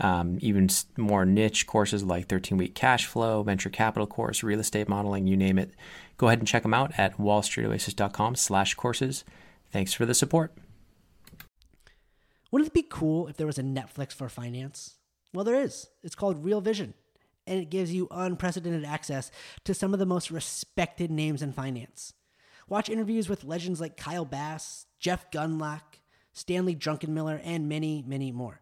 um, even more niche courses like 13 week cash flow, venture capital course, real estate modeling, you name it Go ahead and check them out at wallstreetoasis.com slash courses. Thanks for the support. Wouldn't it be cool if there was a Netflix for finance? Well, there is. It's called Real Vision, and it gives you unprecedented access to some of the most respected names in finance. Watch interviews with legends like Kyle Bass, Jeff Gundlach, Stanley Druckenmiller, and many, many more.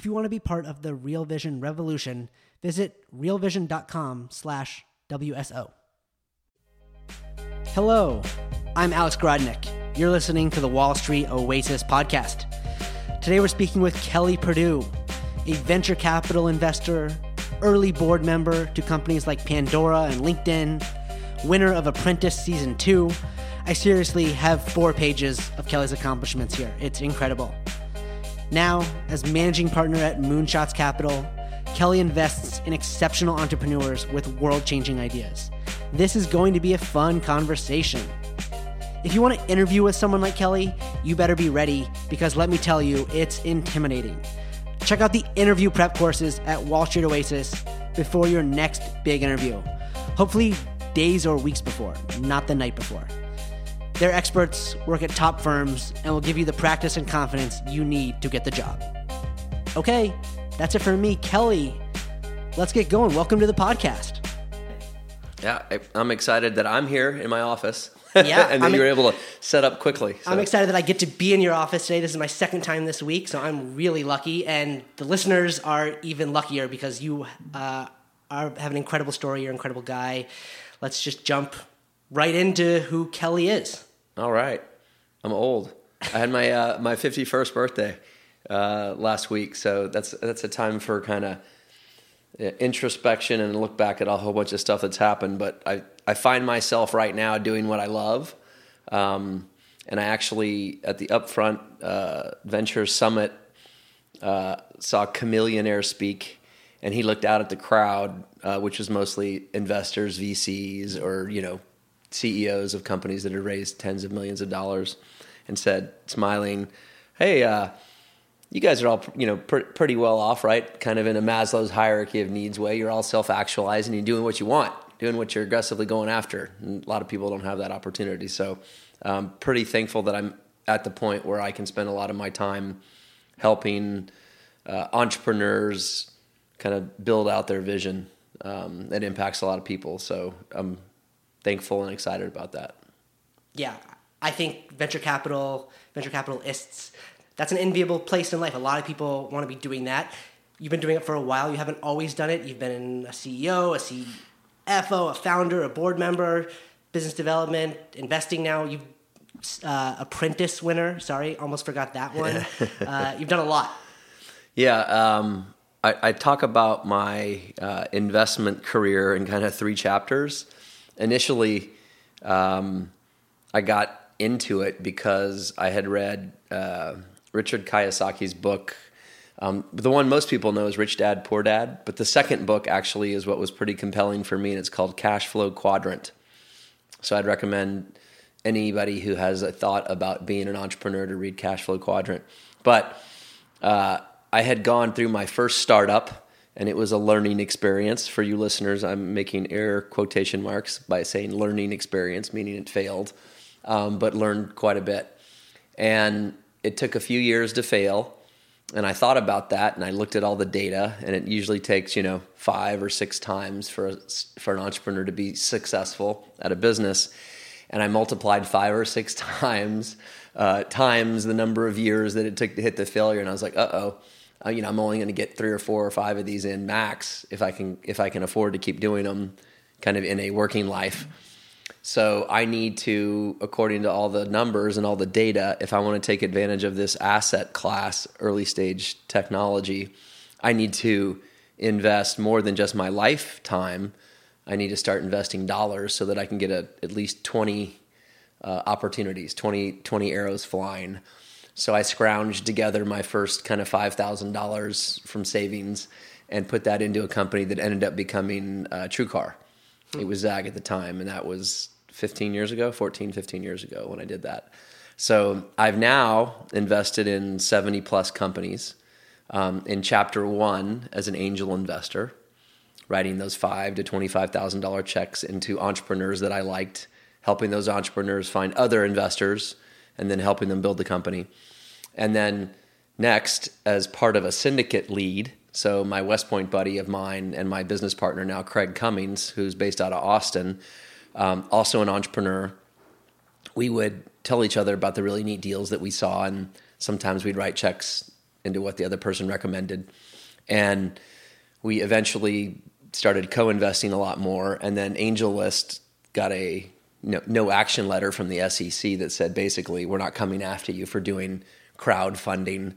If you want to be part of the Real Vision revolution, visit realvision.com slash WSO. Hello, I'm Alex Grodnick. You're listening to the Wall Street Oasis podcast. Today we're speaking with Kelly Perdue, a venture capital investor, early board member to companies like Pandora and LinkedIn, winner of Apprentice Season 2. I seriously have four pages of Kelly's accomplishments here. It's incredible. Now, as managing partner at Moonshots Capital, Kelly invests in exceptional entrepreneurs with world changing ideas. This is going to be a fun conversation. If you want to interview with someone like Kelly, you better be ready because let me tell you, it's intimidating. Check out the interview prep courses at Wall Street Oasis before your next big interview. Hopefully, days or weeks before, not the night before. Their experts work at top firms and will give you the practice and confidence you need to get the job. Okay, that's it for me, Kelly. Let's get going. Welcome to the podcast. Yeah, I, am excited that I'm here in my office. Yeah, and that you were able to set up quickly. So. I'm excited that I get to be in your office today. This is my second time this week, so I'm really lucky, and the listeners are even luckier because you uh, are have an incredible story. You're an incredible guy. Let's just jump right into who Kelly is. All right, I'm old. I had my uh, my 51st birthday uh, last week, so that's that's a time for kind of introspection and look back at a whole bunch of stuff that's happened. But I, I find myself right now doing what I love. Um, and I actually, at the Upfront uh, Venture Summit, uh, saw Chamillionaire speak. And he looked out at the crowd, uh, which was mostly investors, VCs, or, you know, CEOs of companies that had raised tens of millions of dollars, and said, smiling, Hey, uh, you guys are all you know pr- pretty well off, right? Kind of in a Maslow's hierarchy of needs way. You're all self-actualizing. You're doing what you want, doing what you're aggressively going after. And a lot of people don't have that opportunity. So, I'm um, pretty thankful that I'm at the point where I can spend a lot of my time helping uh, entrepreneurs kind of build out their vision um, that impacts a lot of people. So, I'm thankful and excited about that. Yeah, I think venture capital, venture capitalists that's an enviable place in life. A lot of people want to be doing that. You've been doing it for a while. You haven't always done it. You've been a CEO, a CFO, a founder, a board member, business development, investing now. You've uh, apprentice winner. Sorry, almost forgot that one. uh, you've done a lot. Yeah, um, I, I, talk about my uh, investment career in kind of three chapters. Initially, um, I got into it because I had read uh, Richard Kiyosaki's book. Um, the one most people know is Rich Dad Poor Dad, but the second book actually is what was pretty compelling for me, and it's called Cash Flow Quadrant. So I'd recommend anybody who has a thought about being an entrepreneur to read Cash Flow Quadrant. But uh, I had gone through my first startup, and it was a learning experience. For you listeners, I'm making air quotation marks by saying learning experience, meaning it failed, um, but learned quite a bit. And it took a few years to fail and I thought about that and I looked at all the data and it usually takes, you know, 5 or 6 times for a, for an entrepreneur to be successful at a business and I multiplied 5 or 6 times uh, times the number of years that it took to hit the failure and I was like, "Uh-oh. Uh, you know, I'm only going to get 3 or 4 or 5 of these in max if I can if I can afford to keep doing them kind of in a working life." So I need to, according to all the numbers and all the data, if I want to take advantage of this asset class, early stage technology, I need to invest more than just my lifetime. I need to start investing dollars so that I can get a, at least 20 uh, opportunities, 20, 20 arrows flying. So I scrounged together my first kind of five thousand dollars from savings and put that into a company that ended up becoming uh, TrueCar. It was Zag at the time, and that was 15 years ago, 14, 15 years ago when I did that. So I've now invested in 70 plus companies. Um, in chapter one, as an angel investor, writing those five to twenty-five thousand dollar checks into entrepreneurs that I liked, helping those entrepreneurs find other investors, and then helping them build the company. And then next, as part of a syndicate lead, so my West Point buddy of mine and my business partner now, Craig Cummings, who's based out of Austin, um, also an entrepreneur, we would tell each other about the really neat deals that we saw, and sometimes we'd write checks into what the other person recommended. And we eventually started co-investing a lot more, and then AngelList got a no, no action letter from the SEC that said basically we're not coming after you for doing crowdfunding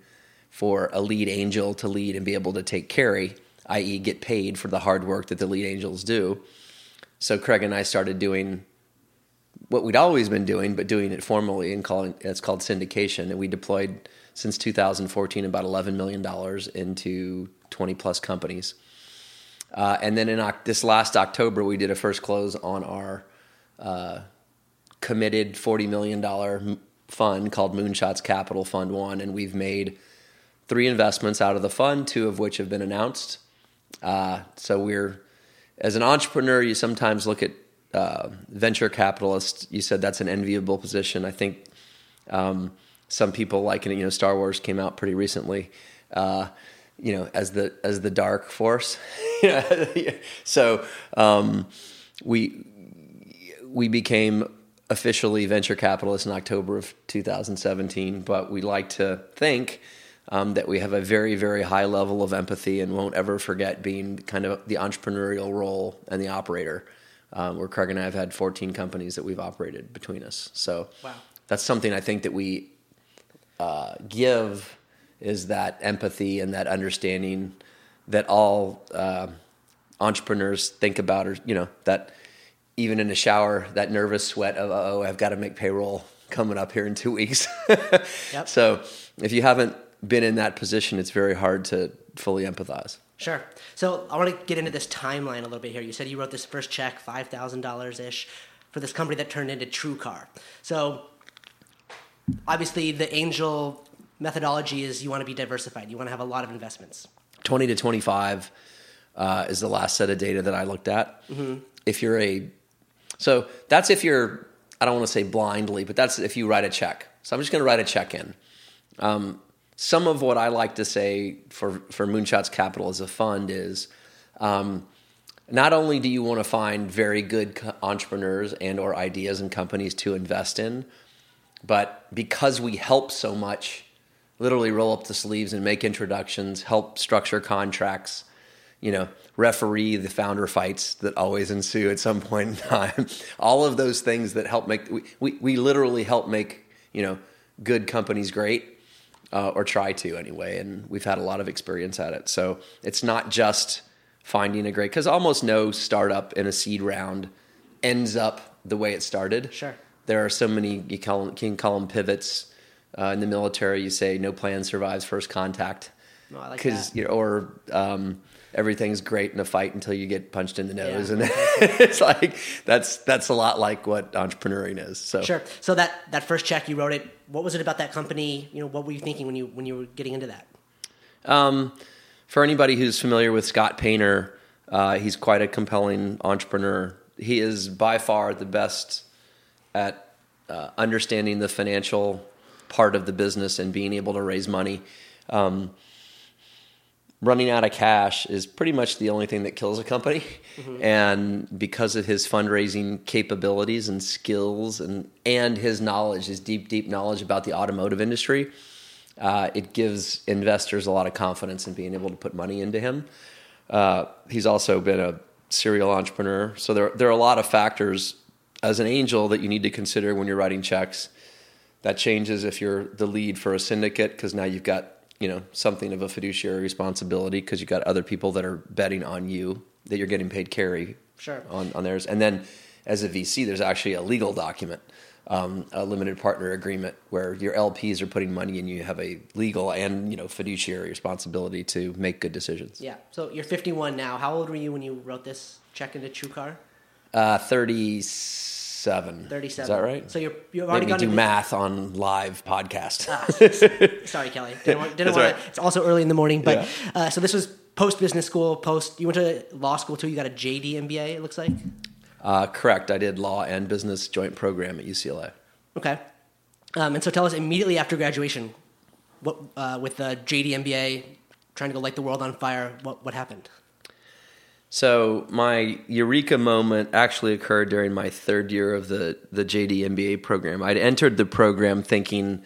for a lead angel to lead and be able to take carry, i.e., get paid for the hard work that the lead angels do. So Craig and I started doing what we'd always been doing, but doing it formally and calling it's called syndication. And we deployed since 2014 about 11 million dollars into 20 plus companies. Uh, and then in this last October, we did a first close on our uh, committed $40 million fund called Moonshots Capital Fund One, and we've made three investments out of the fund, two of which have been announced. Uh, so we're, as an entrepreneur, you sometimes look at uh, venture capitalists. You said that's an enviable position. I think um, some people like it. you know Star Wars came out pretty recently. Uh, you know, as the as the dark force. so um, we we became officially venture capitalists in October of 2017, but we like to think um, that we have a very, very high level of empathy and won't ever forget being kind of the entrepreneurial role and the operator. Um, where Craig and I have had 14 companies that we've operated between us. So wow. that's something I think that we uh, give is that empathy and that understanding that all uh, entrepreneurs think about, or you know that even in the shower, that nervous sweat of, oh, I've got to make payroll coming up here in two weeks. yep. So if you haven't been in that position, it's very hard to fully empathize. Sure. So I want to get into this timeline a little bit here. You said you wrote this first check, five thousand dollars ish, for this company that turned into TrueCar. So obviously, the angel methodology is you want to be diversified. You want to have a lot of investments. Twenty to twenty-five uh, is the last set of data that I looked at. Mm-hmm. If you're a so that's if you're, I don't want to say blindly, but that's if you write a check. So I'm just going to write a check in. Um, some of what I like to say for, for Moonshots Capital as a fund is um, not only do you want to find very good entrepreneurs and or ideas and companies to invest in, but because we help so much, literally roll up the sleeves and make introductions, help structure contracts, you know, referee the founder fights that always ensue at some point in time. All of those things that help make we, we, we literally help make you know good companies great uh, or try to anyway. And we've had a lot of experience at it. So it's not just finding a great because almost no startup in a seed round ends up the way it started. Sure. There are so many you, call, you can call them pivots. Uh, in the military, you say no plan survives first contact. No, I like that. You know, or um, everything's great in a fight until you get punched in the nose. Yeah. and it's like that's that's a lot like what entrepreneuring is so. Sure. So that that first check you wrote it. What was it about that company? You know what were you thinking when you when you were getting into that? Um, for anybody who's familiar with scott painter uh, he's quite a compelling entrepreneur. He is by far the best at uh, understanding the financial part of the business and being able to raise money. Um, running out of cash is pretty much the only thing that kills a company. Mm-hmm. And because of his fundraising capabilities and skills and and his knowledge, his deep deep knowledge about the automotive industry, uh, it gives investors a lot of confidence in being able to put money into him. Uh, he's also been a serial entrepreneur, so there there are a lot of factors as an angel that you need to consider when you're writing checks. That changes if you're the lead for a syndicate because now you've got you know something of a fiduciary responsibility because you've got other people that are betting on you that you're getting paid carry sure. on, on theirs and then as a VC, there's actually a legal document, um, a limited partner agreement, where your LPs are putting money and you have a legal and you know fiduciary responsibility to make good decisions. Yeah. So you're 51 now. How old were you when you wrote this check into TrueCar? Uh, Thirty-seven. 37. 37. Is that right? So you're you've already gone do math on live podcast. Sorry, Kelly. Didn't want, didn't want right. to, It's also early in the morning, but Yeah. uh, so this was post business school. Post you went to law school too. You got a JD MBA. It looks like. Uh, correct. I did law and business joint program at UCLA. Okay. Um, and so tell us immediately after graduation, what uh, with the JD MBA, trying to go light the world on fire. What what happened? So my eureka moment actually occurred during my third year of the the JD MBA program. I'd entered the program thinking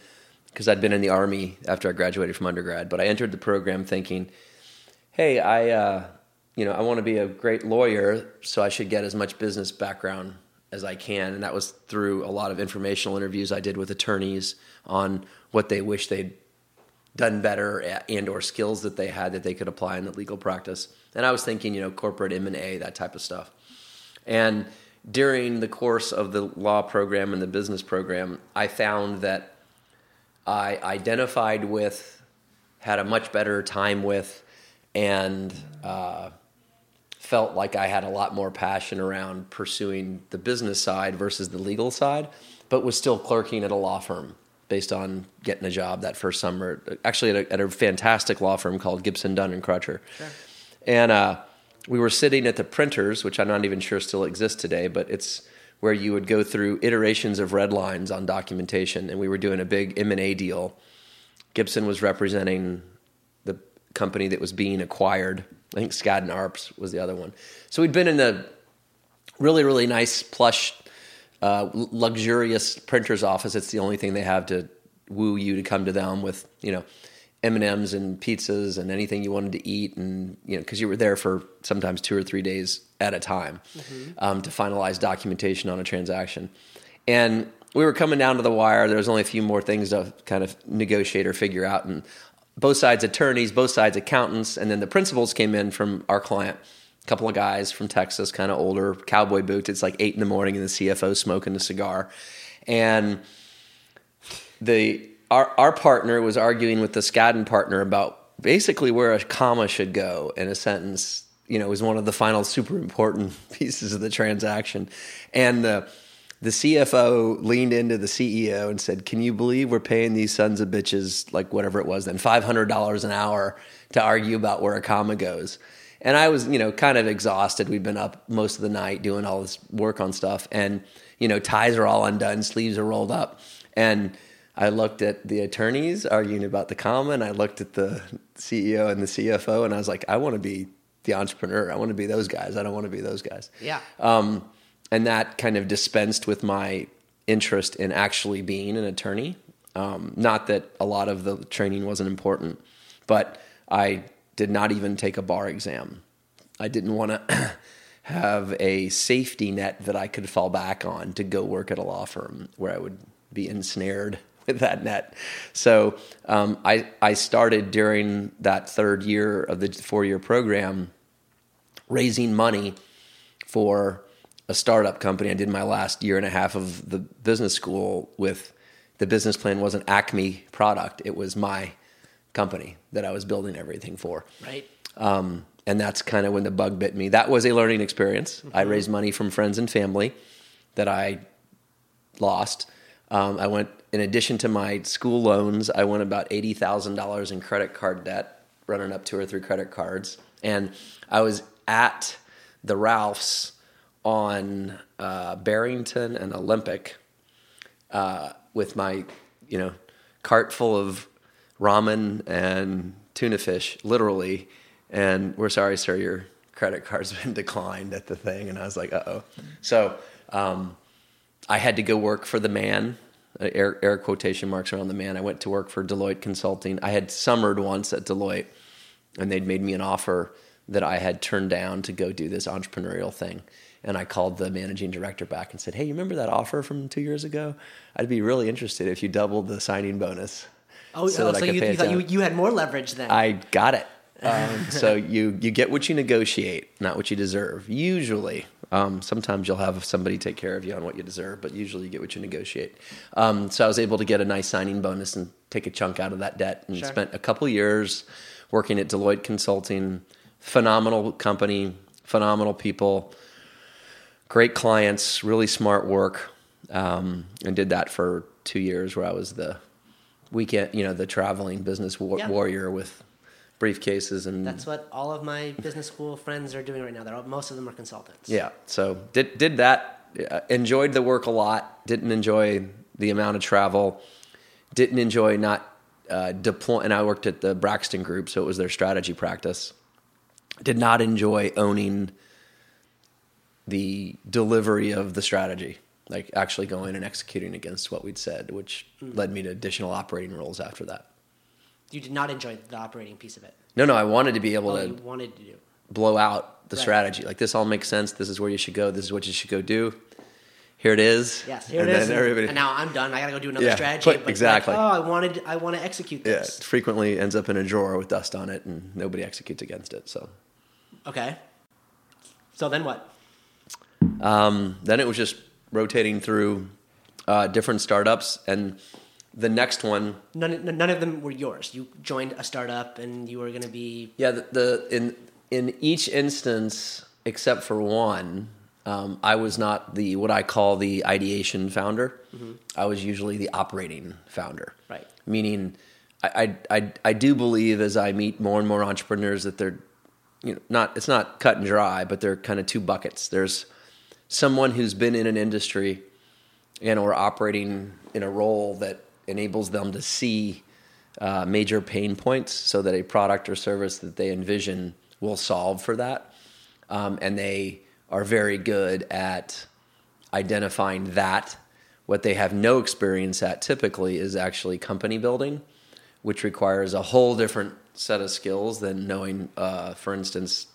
because I'd been in the army after I graduated from undergrad, but I entered the program thinking, "Hey, I uh, you know I want to be a great lawyer, so I should get as much business background as I can." And that was through a lot of informational interviews I did with attorneys on what they wish they'd done better and or skills that they had that they could apply in the legal practice. And I was thinking, you know, corporate M&A, that type of stuff. And during the course of the law program and the business program, I found that I identified with, had a much better time with, and uh, felt like I had a lot more passion around pursuing the business side versus the legal side, but was still clerking at a law firm based on getting a job that first summer, actually at a, at a fantastic law firm called Gibson Dunn and Crutcher. And uh, we were sitting at the printers, which I'm not even sure still exist today, but it's where you would go through iterations of red lines on documentation, and we were doing a big M and A deal. Gibson was representing the company that was being acquired. I think Skadden Arps was the other one. So we'd been in the really, really nice, plush, uh, luxurious printer's office. It's the only thing they have to woo you to come to them with, you know, M and M's and pizzas and anything you wanted to eat, and you know, because you were there for sometimes two or three days at a time um, to finalize documentation on a transaction. And we were coming down to the wire. There was only a few more things to kind of negotiate or figure out, and both sides attorneys, both sides accountants, and then the principals came in from our client. A couple of guys from Texas, kind of older, cowboy boots. It's like eight in the morning, and the CFO smoking a cigar, and the our our partner was arguing with the Skadden partner about basically where a comma should go in a sentence. You know, it was one of the final super important pieces of the transaction, and the the CFO leaned into the CEO and said, "Can you believe we're paying these sons of bitches like whatever it was then five hundred dollars an hour to argue about where a comma goes?" And I was, you know, kind of exhausted. We'd been up most of the night doing all this work on stuff, and you know, ties are all undone, sleeves are rolled up, and I looked at the attorneys arguing about the comma, and I looked at the CEO and the CFO, and I was like, I want to be the entrepreneur. I want to be those guys. I don't want to be those guys. Yeah. Um, and that kind of dispensed with my interest in actually being an attorney. Um, not that a lot of the training wasn't important, but I did not even take a bar exam. I didn't want to have a safety net that I could fall back on to go work at a law firm where I would be ensnared with that net. So um, I I started during that third year of the four year program raising money for a startup company. I did my last year and a half of the business school with the business plan wasn't Acme product. It was my company that I was building everything for. Right. Um, and that's kind of when the bug bit me. That was a learning experience. I raised money from friends and family that I lost. Um, I went, in addition to my school loans, I went about eighty thousand dollars in credit card debt, running up two or three credit cards, and I was at the Ralphs on uh, Barrington and Olympic uh, with my, you know, cart full of ramen and tuna fish, literally. And we're sorry, sir, your credit card's been declined at the thing. And I was like, uh oh. So um, I had to go work for the man, uh, air, air quotation marks around the man. I went to work for Deloitte Consulting. I had summered once at Deloitte, and they'd made me an offer that I had turned down to go do this entrepreneurial thing. And I called the managing director back and said, Hey, you remember that offer from two years ago? I'd be really interested if you doubled the signing bonus. Oh, so, I so you, you thought you, you had more leverage then. I got it. Um, so you you get what you negotiate, not what you deserve. Usually, um, sometimes you'll have somebody take care of you on what you deserve, but usually you get what you negotiate. Um, so I was able to get a nice signing bonus and take a chunk out of that debt, and Sure. spent a couple years working at Deloitte Consulting. Phenomenal company, phenomenal people, great clients, really smart work, um, and did that for two years, where I was the weekend, you know, the traveling business wa- Yeah. warrior with briefcases and That's what all of my business school friends are doing right now. They're all, most of them are consultants. yeah. So did did that. Uh, enjoyed the work a lot. Didn't enjoy the amount of travel. Didn't enjoy not uh, deploy. And I worked at the Braxton Group, so it was their strategy practice. Did not enjoy owning the delivery of the strategy, like actually going and executing against what we'd said, which led me to additional operating roles after that. You did not enjoy the operating piece of it. No, no, I wanted to be able Oh, to you wanted to do. blow out the Right. strategy. Like this all makes sense. This is where you should go. This is what you should go do. Here it is. Yes, here and it is. Everybody, and now I'm done. I gotta go do another Yeah, strategy. but- But exactly. Like, oh, I wanted. I want to execute yeah, it this. frequently ends up in a drawer with dust on it, and nobody executes against it. So Okay. So then what? um, then it was just rotating through uh, different startups, and the next one, None, none of them were yours. You joined a startup, and you were going to be. yeah, the, the in in each instance except for one. Um, I was not the what I call the ideation founder. I was usually the operating founder. Right. meaning I, I, I, I do believe as I meet more and more entrepreneurs that they're you know not it's not cut and dry, but they're kind of two buckets. There's someone who's been in an industry and or operating in a role that enables them to see uh, major pain points so that a product or service that they envision will solve for that. Um, and they are very good at identifying that. What they have no experience at typically is actually company building, which requires a whole different set of skills than knowing, uh, for instance,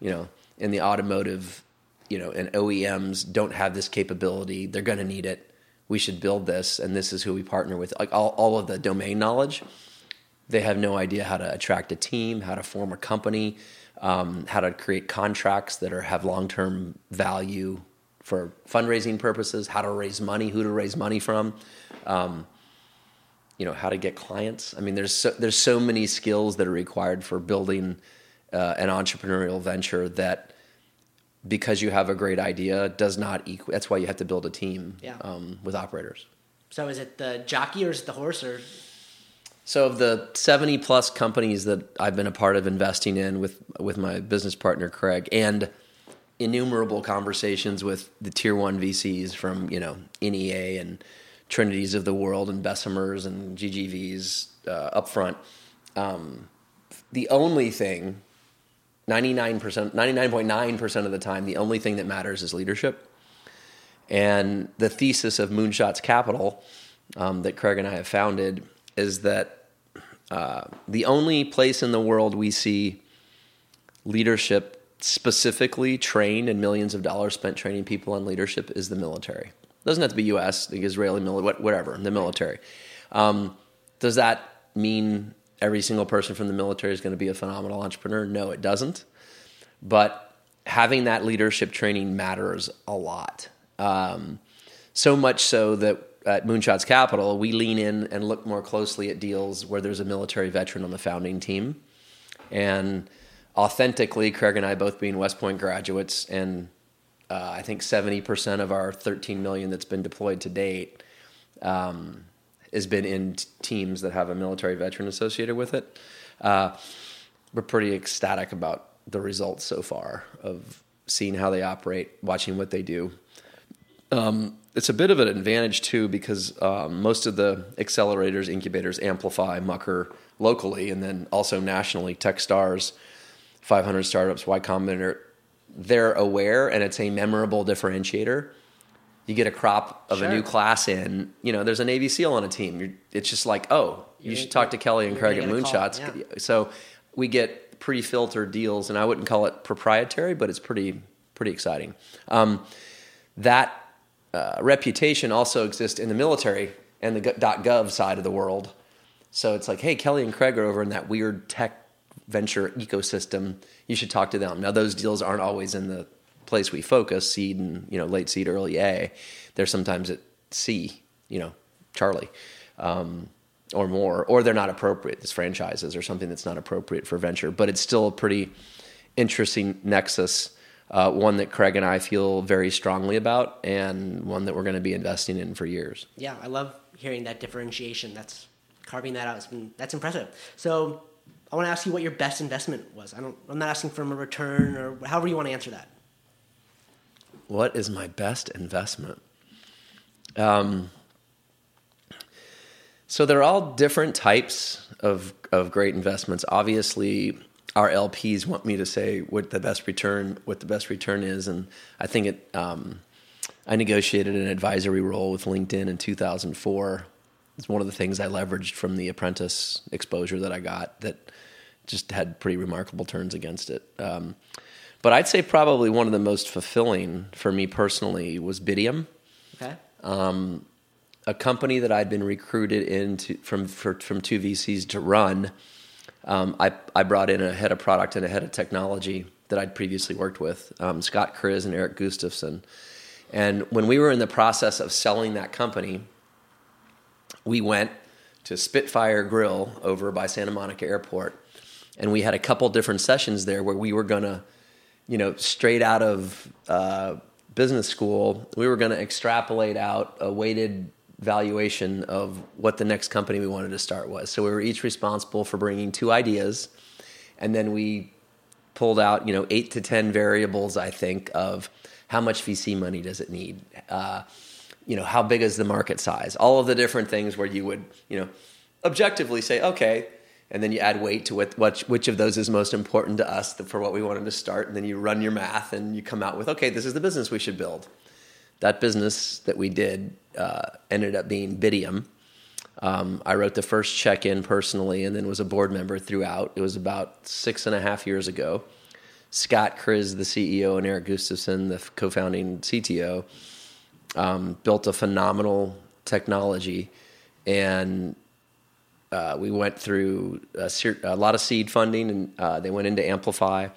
you know, in the automotive, you know, and OEMs don't have this capability. They're going to need it. We should build this, and this is who we partner with. Like all, all of the domain knowledge, they have no idea how to attract a team, how to form a company, um, how to create contracts that are have long term value for fundraising purposes, how to raise money, who to raise money from, um, you know, how to get clients. I mean, there's so, there's so many skills that are required for building uh, an entrepreneurial venture that because you have a great idea does not equal. That's why you have to build a team Yeah. um, with operators. So is it the jockey or is it the horse or? So of the 70 plus companies that I've been a part of investing in with with my business partner Craig and innumerable conversations with the tier 1 VCs from, you know, NEA and Trinities of the world and Bessemers and GGVs uh, upfront. Um, the only thing 99%, 99.9% of the time, the only thing that matters is leadership. And the thesis of Moonshots Capital um, that Craig and I have founded is that uh, the only place in the world we see leadership specifically trained and millions of dollars spent training people on leadership is the military. doesn't have to be U.S., the Israeli military, whatever, the military. Um, does that mean every single person from the military is going to be a phenomenal entrepreneur? No, it doesn't. But having that leadership training matters a lot. Um, so much so that at Moonshots Capital, we lean in and look more closely at deals where there's a military veteran on the founding team. And authentically, Craig and I both being West Point graduates, and uh, I think 70% of our 13 million that's been deployed to date um, has been in teams that have a military veteran associated with it. Uh, we're pretty ecstatic about the results so far of seeing how they operate, watching what they do. Um, it's a bit of an advantage too because um, most of the accelerators, incubators, Amplify, Mucker locally, and then also nationally, TechStars, 500 startups, Y Combinator, they're aware, and it's a memorable differentiator. You get a crop of a new class in, you know, there's a Navy SEAL on a team. You're, it's just like, oh, you You're- should talk to Kelly and Craig at gonna get a call, Moonshots. yeah. So we get pre-filtered deals, and I wouldn't call it proprietary, but it's pretty pretty exciting. Um, that uh, reputation also exists in the military and the .gov side of the world. So it's like, hey, Kelly and Craig are over in that weird tech venture ecosystem, you should talk to them. Now, those deals aren't always in the place we focus, seed and you know late seed, early A. They're sometimes at C, you know, Charlie, um, or more, or they're not appropriate as franchises or something that's not appropriate for venture. But it's still a pretty interesting nexus. Uh, one that Craig and I feel very strongly about, and one that we're going to be investing in for years. Yeah, I love hearing that differentiation. That's carving that out. It's been that's impressive. So I want to ask you what your best investment was. I don't. I'm not asking for a return or however you want to answer that. What is my best investment? Um, so they're all different types of of great investments. Obviously, our LPs want me to say what the best return what the best return is, and I think it. Um, I negotiated an advisory role with LinkedIn in 2004. It's one of the things I leveraged from the apprentice exposure that I got that just had pretty remarkable turns against it. Um, but I'd say probably one of the most fulfilling for me personally was Bitium. Okay. Um, a company that I'd been recruited into from for, from two VCs to run. Um, I I brought in a head of product and a head of technology that I'd previously worked with, um, Scott Kriz and Eric Gustafson. And when we were in the process of selling that company, we went to Spitfire Grill over by Santa Monica Airport, and we had a couple different sessions there where we were gonna, you know, straight out of uh, business school, we were gonna extrapolate out a weighted valuation of what the next company we wanted to start was. So we were each responsible for bringing two ideas, and then we pulled out, you know, eight to ten variables, I think, of how much VC money does it need? Uh, you know, how big is the market size? All of the different things where you would, you know, objectively say, okay, and then you add weight to what, which of those is most important to us for what we wanted to start, and then you run your math and you come out with, okay, this is the business we should build. That business that we did uh, ended up being Bitium. Um, I wrote the first check in personally, and then was a board member throughout. It was about six and a half years ago Scott Kriz, the CEO, and Eric Gustafson, the co-founding CTO, um, built a phenomenal technology, and uh, we went through a, a, lot of seed funding, and uh, they went into Amplify.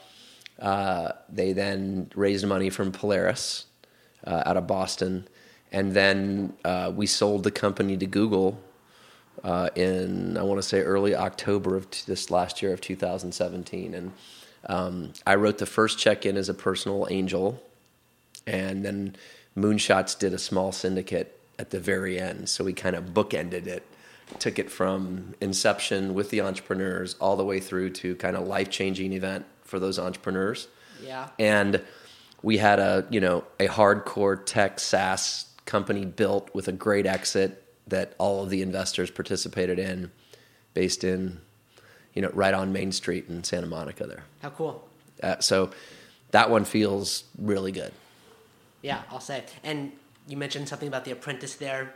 Uh, they then raised money from Polaris uh, out of Boston, and then uh, we sold the company to Google uh, in I want to say early October of t- this last year of 2017, and um, I wrote the first check in as a personal angel, and then Moonshots did a small syndicate at the very end. So we kind of bookended it, took it from inception with the entrepreneurs all the way through to kind of life changing event for those entrepreneurs. Yeah. And we had a you know a hardcore tech SaaS company built with a great exit that all of the investors participated in, based in you know, right on Main Street in Santa Monica there. How cool. Uh, so that one feels really good. Yeah, I'll say. And you mentioned something about the apprentice there.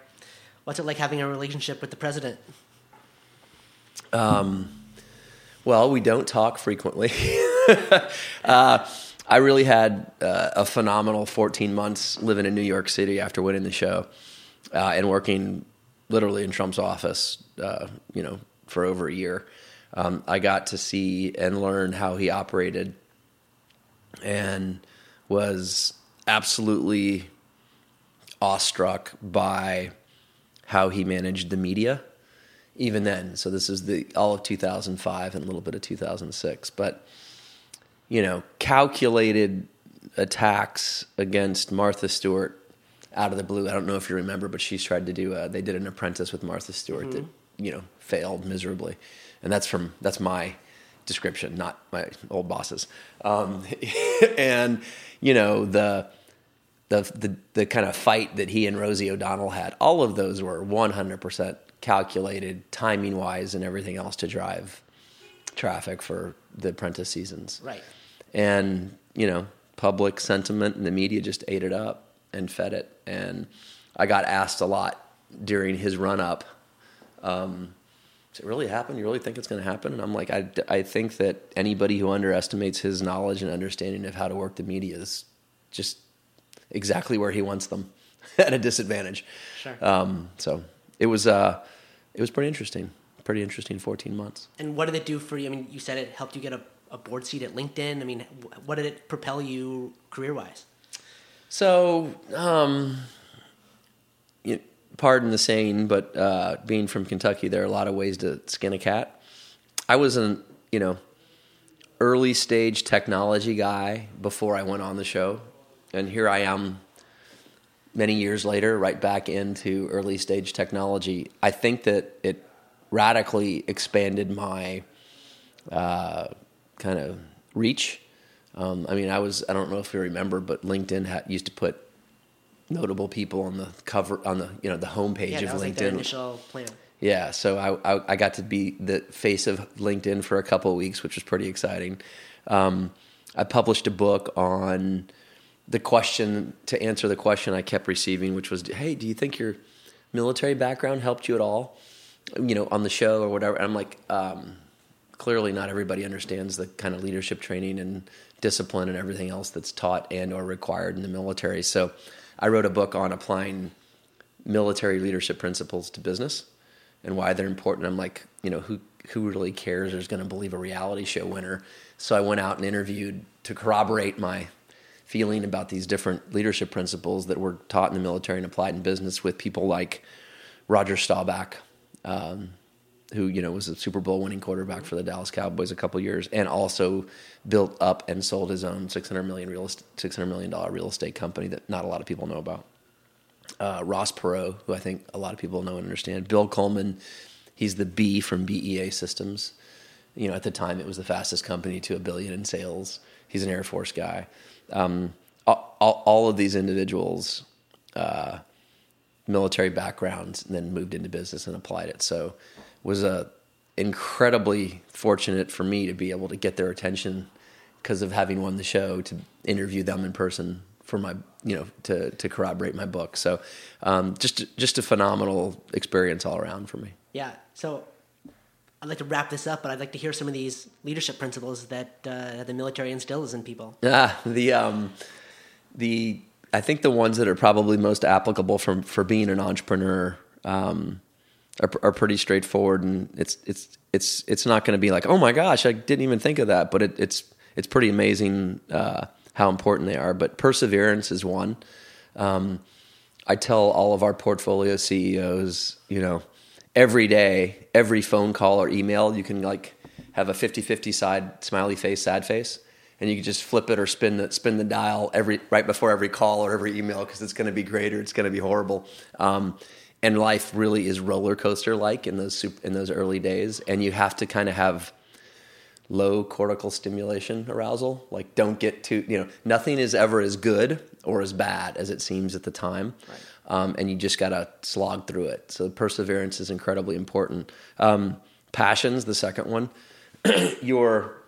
What's it like having a relationship with the president? Um, well, we don't talk frequently. uh, I really had uh, a phenomenal 14 months living in New York City after winning the show uh, and working literally in Trump's office, uh, you know, for over a year um, I got to see and learn how he operated and was absolutely awestruck by how he managed the media even then so this is the all of 2005 and a little bit of 2006 but you know calculated attacks against martha stewart out of the blue i don't know if you remember but she's tried to do a, they did an apprentice with martha stewart mm-hmm. that you know failed miserably and that's from that's my description, not my old bosses. Um, and you know the, the the the kind of fight that he and Rosie O'Donnell had, all of those were 100% calculated, timing wise, and everything else to drive traffic for the apprentice seasons. Right. And you know, public sentiment and the media just ate it up and fed it. And I got asked a lot during his run up. Um, does it really happen? You really think it's going to happen? And I'm like, I, I think that anybody who underestimates his knowledge and understanding of how to work the media is just exactly where he wants them at a disadvantage. Sure. Um, so it was, uh, it was pretty interesting. pretty interesting 14 months. And what did it do for you? I mean, you said it helped you get a, a board seat at LinkedIn. I mean, what did it propel you career wise? So, um, you, pardon the saying, but uh, being from Kentucky, there are a lot of ways to skin a cat. I was an, you know, early stage technology guy before I went on the show. And here I am many years later, right back into early stage technology. I think that it radically expanded my uh, kind of reach. Um, I mean, I was, I don't know if you remember, but LinkedIn had, used to put notable people on the cover, on the, you know, the homepage Yeah, of was LinkedIn. like their initial plan. Yeah, so I, I, I got to be the face of LinkedIn for a couple of weeks, which was pretty exciting. Um, I published a book on the question to answer the question I kept receiving, which was, "Hey, do you think your military background helped you at all? You know, on the show or whatever." And I'm like, um, clearly, not everybody understands the kind of leadership training and discipline and everything else that's taught and or required in the military. So, I wrote a book on applying military leadership principles to business and why they're important. I'm like, you know, who who really cares is going to believe a reality show winner? So I went out and interviewed to corroborate my feeling about these different leadership principles that were taught in the military and applied in business with people like Roger Staubach, um, who you know was a Super Bowl winning quarterback for the Dallas Cowboys a couple years, and also built up and sold his own 600 million real estate, 600 million dollar real estate company that not a lot of people know about uh, Ross Perot, who I think a lot of people know and understand. Bill Coleman, he's the B from BEA Systems. You know, at the time, it was the fastest company to a billion in sales. He's an Air Force guy. Um, all, all, of these individuals, uh, military backgrounds, and then moved into business and applied it. So, it was a incredibly fortunate for me to be able to get their attention because of having won the show to interview them in person for my you know to to corroborate my book. So um, just just a phenomenal experience all around for me. Yeah. So I'd like to wrap this up, but I'd like to hear some of these leadership principles that uh, the military instills in people. Ah, the um, the I think the ones that are probably most applicable for for being an entrepreneur um, are, are pretty straightforward, and it's it's it's it's not going to be like, oh my gosh, I didn't even think of that, but it, it's it's pretty amazing uh, how important they are. But perseverance is one. Um, I tell all of our portfolio CEOs, you know, every day, every phone call or email, you can like have a 50-50 side smiley face, sad face, and you can just flip it or spin the spin the dial every right before every call or every email because it's going to be great or it's going to be horrible. Um, and life really is roller coaster like in those in those early days, and you have to kind of have low cortical stimulation arousal. Like, don't get too, you know, nothing is ever as good or as bad as it seems at the time. Right. Um, and you just got to slog through it. So, perseverance is incredibly important. Um, passions, the second one. your,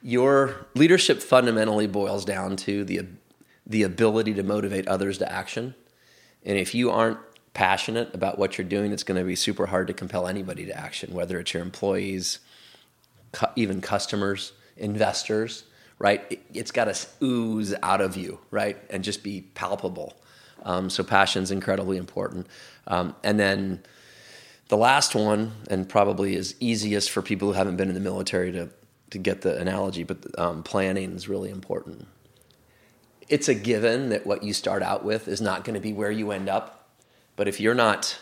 your leadership fundamentally boils down to the, the ability to motivate others to action. And if you aren't passionate about what you're doing, it's going to be super hard to compel anybody to action, whether it's your employees, cu- even customers, investors, right? It, it's got to ooze out of you, right? And just be palpable. Um, so passion's incredibly important. Um, and then the last one, and probably is easiest for people who haven't been in the military to, to get the analogy, but um, planning is really important. It's a given that what you start out with is not going to be where you end up. But if you're not,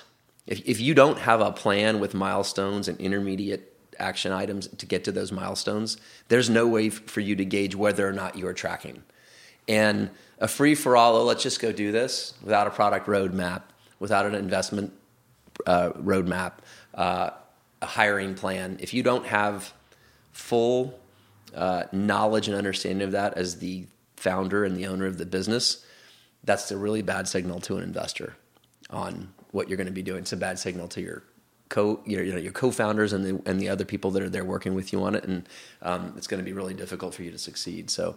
if, if you don't have a plan with milestones and intermediate action items to get to those milestones, there's no way f- for you to gauge whether or not you're tracking. And a free for all, oh, let's just go do this without a product roadmap, without an investment uh, roadmap, uh, a hiring plan. If you don't have full uh, knowledge and understanding of that as the founder and the owner of the business, that's a really bad signal to an investor on what you're going to be doing. It's a bad signal to your co you know, you know your co-founders and the and the other people that are there working with you on it, and um, it's going to be really difficult for you to succeed. So,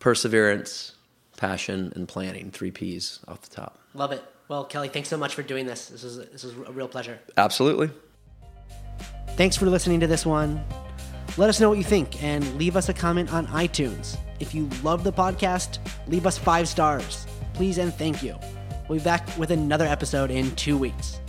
perseverance, passion, and planning three P's off the top. Love it. Well, Kelly, thanks so much for doing this. This is this was a real pleasure. Absolutely. Thanks for listening to this one. Let us know what you think and leave us a comment on iTunes. If you love the podcast, leave us five stars. Please and thank you. We'll be back with another episode in two weeks.